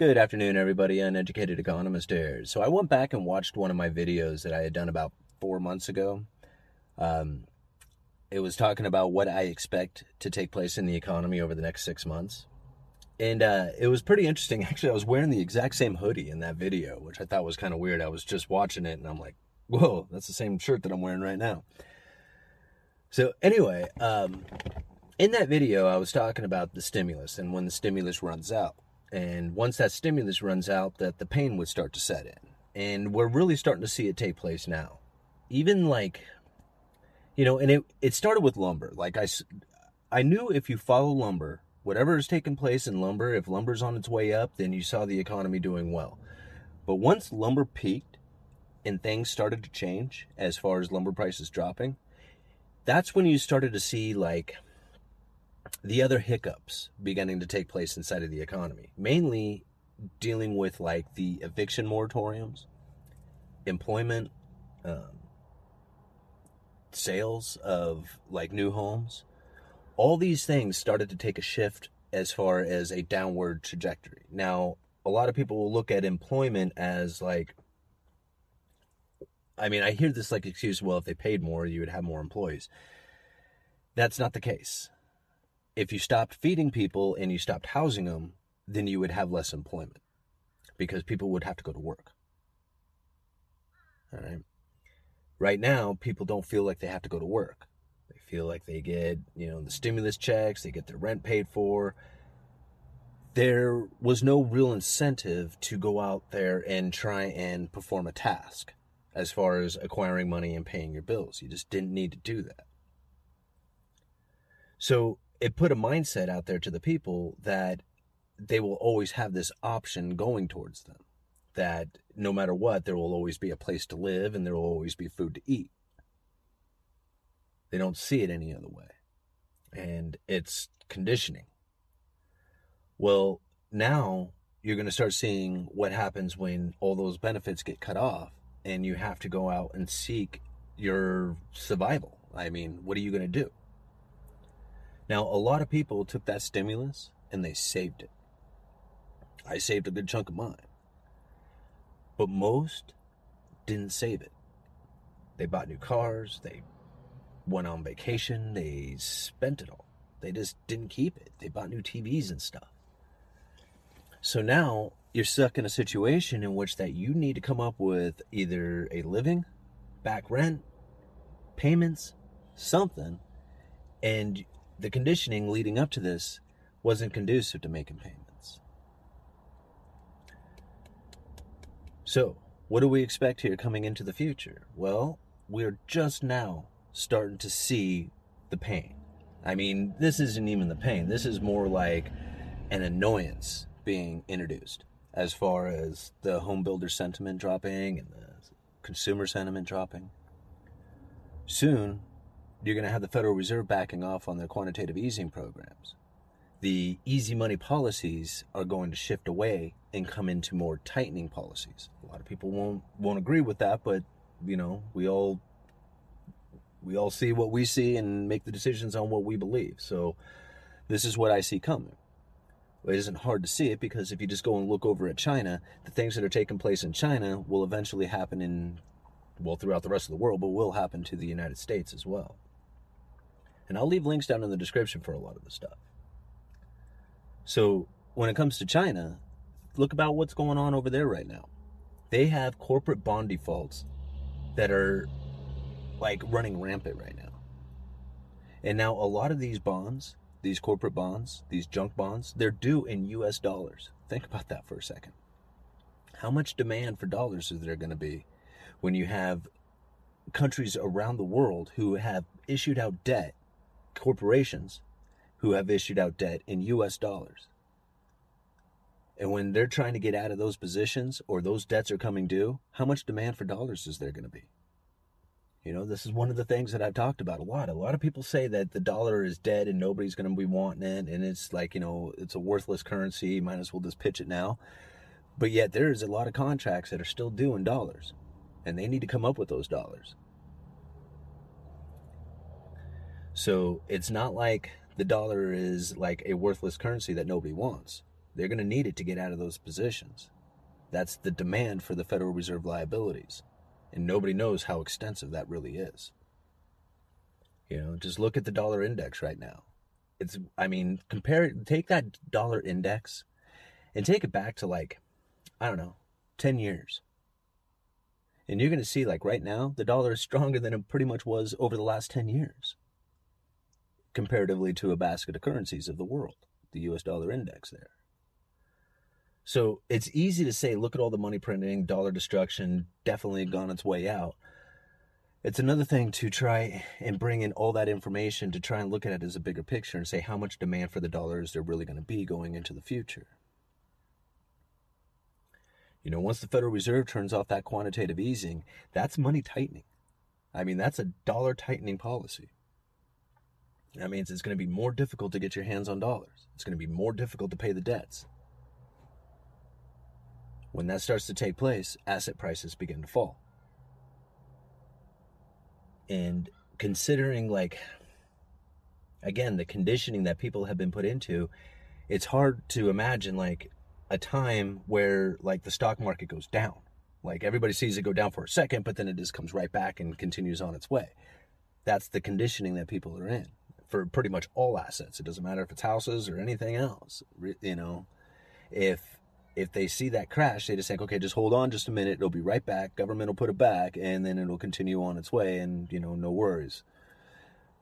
Good afternoon, everybody. Uneducated economist here. So I went back and watched one of my videos that I had done about four months ago. Um, it was talking about what I expect to take place in the economy over the next six months. And uh, it was pretty interesting. Actually, I was wearing the exact same hoodie in that video, which I thought was kind of weird. I was just watching it and I'm like, whoa, that's the same shirt that I'm wearing right now. So, anyway, um, in that video, I was talking about the stimulus and when the stimulus runs out and once that stimulus runs out that the pain would start to set in. And we're really starting to see it take place now. Even like you know and it it started with lumber. Like i i knew if you follow lumber whatever is taking place in lumber if lumber's on its way up then you saw the economy doing well. But once lumber peaked and things started to change as far as lumber prices dropping that's when you started to see like the other hiccups beginning to take place inside of the economy, mainly dealing with like the eviction moratoriums, employment, um, sales of like new homes. All these things started to take a shift as far as a downward trajectory. Now, a lot of people will look at employment as like, I mean, I hear this like excuse, well, if they paid more, you would have more employees. That's not the case if you stopped feeding people and you stopped housing them, then you would have less employment because people would have to go to work. All right. Right now, people don't feel like they have to go to work. They feel like they get, you know, the stimulus checks, they get their rent paid for. There was no real incentive to go out there and try and perform a task as far as acquiring money and paying your bills. You just didn't need to do that. So it put a mindset out there to the people that they will always have this option going towards them. That no matter what, there will always be a place to live and there will always be food to eat. They don't see it any other way. And it's conditioning. Well, now you're going to start seeing what happens when all those benefits get cut off and you have to go out and seek your survival. I mean, what are you going to do? Now, a lot of people took that stimulus and they saved it. I saved a good chunk of mine. But most didn't save it. They bought new cars, they went on vacation, they spent it all. They just didn't keep it. They bought new TVs and stuff. So now you're stuck in a situation in which that you need to come up with either a living, back rent, payments, something, and the conditioning leading up to this wasn't conducive to making payments. So, what do we expect here coming into the future? Well, we're just now starting to see the pain. I mean, this isn't even the pain. This is more like an annoyance being introduced as far as the home builder sentiment dropping and the consumer sentiment dropping. Soon, you're going to have the Federal Reserve backing off on their quantitative easing programs. The easy money policies are going to shift away and come into more tightening policies. A lot of people won't won't agree with that, but you know, we all we all see what we see and make the decisions on what we believe. So this is what I see coming. It isn't hard to see it because if you just go and look over at China, the things that are taking place in China will eventually happen in well throughout the rest of the world, but will happen to the United States as well. And I'll leave links down in the description for a lot of the stuff. So when it comes to China, look about what's going on over there right now. They have corporate bond defaults that are like running rampant right now. And now a lot of these bonds, these corporate bonds, these junk bonds, they're due in US dollars. Think about that for a second. How much demand for dollars is there going to be when you have countries around the world who have issued out debt corporations who have issued out debt in US dollars. And when they're trying to get out of those positions or those debts are coming due, how much demand for dollars is there going to be? You know, this is one of the things that I've talked about a lot. A lot of people say that the dollar is dead and nobody's going to be wanting it. And it's like, you know, it's a worthless currency. Might as well just pitch it now. But yet there's a lot of contracts that are still due in dollars. And they need to come up with those dollars. So it's not like the dollar is like a worthless currency that nobody wants. They're going to need it to get out of those positions. That's the demand for the Federal Reserve liabilities. And nobody knows how extensive that really is. You know, just look at the dollar index right now. It's, I mean, compare, take that dollar index and take it back to like, I don't know, 10 years. And you're going to see, like right now, the dollar is stronger than it pretty much was over the last 10 years, comparatively to a basket of currencies of the world, the US dollar index there. So it's easy to say, look at all the money printing, dollar destruction, definitely gone its way out. It's another thing to try and bring in all that information to try and look at it as a bigger picture and say how much demand for the dollar is there really going to be going into the future. You know, once the Federal Reserve turns off that quantitative easing, that's money tightening. I mean, that's a dollar tightening policy. That means it's going to be more difficult to get your hands on dollars. It's going to be more difficult to pay the debts. When that starts to take place, asset prices begin to fall. And considering, like, again, the conditioning that people have been put into, it's hard to imagine, like, a time where, like, the stock market goes down. Like, everybody sees it go down for a second, but then it just comes right back and continues on its way. That's the conditioning that people are in for pretty much all assets. It doesn't matter if it's houses or anything else. You know, if if they see that crash, they just think, okay, just hold on just a minute. It'll be right back. Government will put it back, and then it'll continue on its way, and you know, no worries.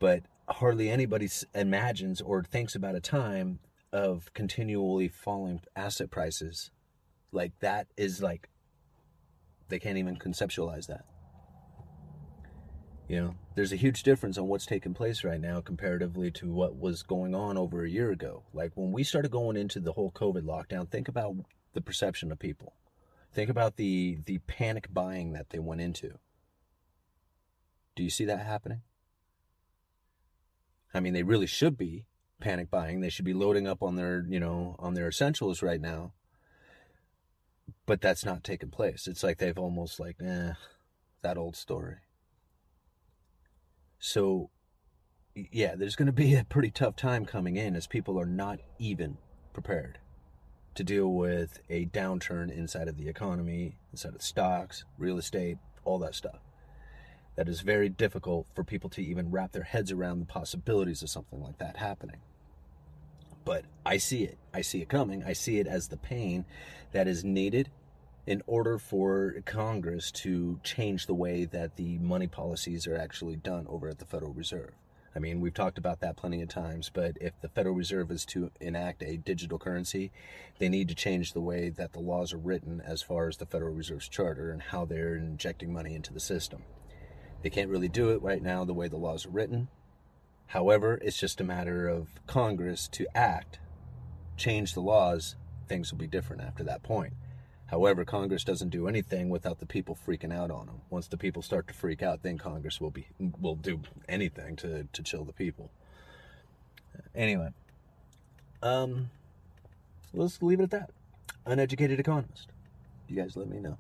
But hardly anybody imagines or thinks about a time of continually falling asset prices. Like that is like they can't even conceptualize that. You know, there's a huge difference on what's taking place right now comparatively to what was going on over a year ago. Like when we started going into the whole COVID lockdown, think about the perception of people. Think about the the panic buying that they went into. Do you see that happening? I mean, they really should be panic buying. They should be loading up on their, you know, on their essentials right now. But that's not taking place. It's like they've almost like, eh, that old story. So, yeah, there's going to be a pretty tough time coming in as people are not even prepared to deal with a downturn inside of the economy, inside of stocks, real estate, all that stuff. That is very difficult for people to even wrap their heads around the possibilities of something like that happening. But I see it. I see it coming. I see it as the pain that is needed in order for Congress to change the way that the money policies are actually done over at the Federal Reserve. I mean, we've talked about that plenty of times, but if the Federal Reserve is to enact a digital currency, they need to change the way that the laws are written as far as the Federal Reserve's charter and how they're injecting money into the system. They can't really do it right now the way the laws are written. However, it's just a matter of Congress to act, change the laws, things will be different after that point. However, Congress doesn't do anything without the people freaking out on them. Once the people start to freak out, then Congress will be will do anything to to chill the people. Anyway, um, let's leave it at that. Uneducated economist. You guys let me know.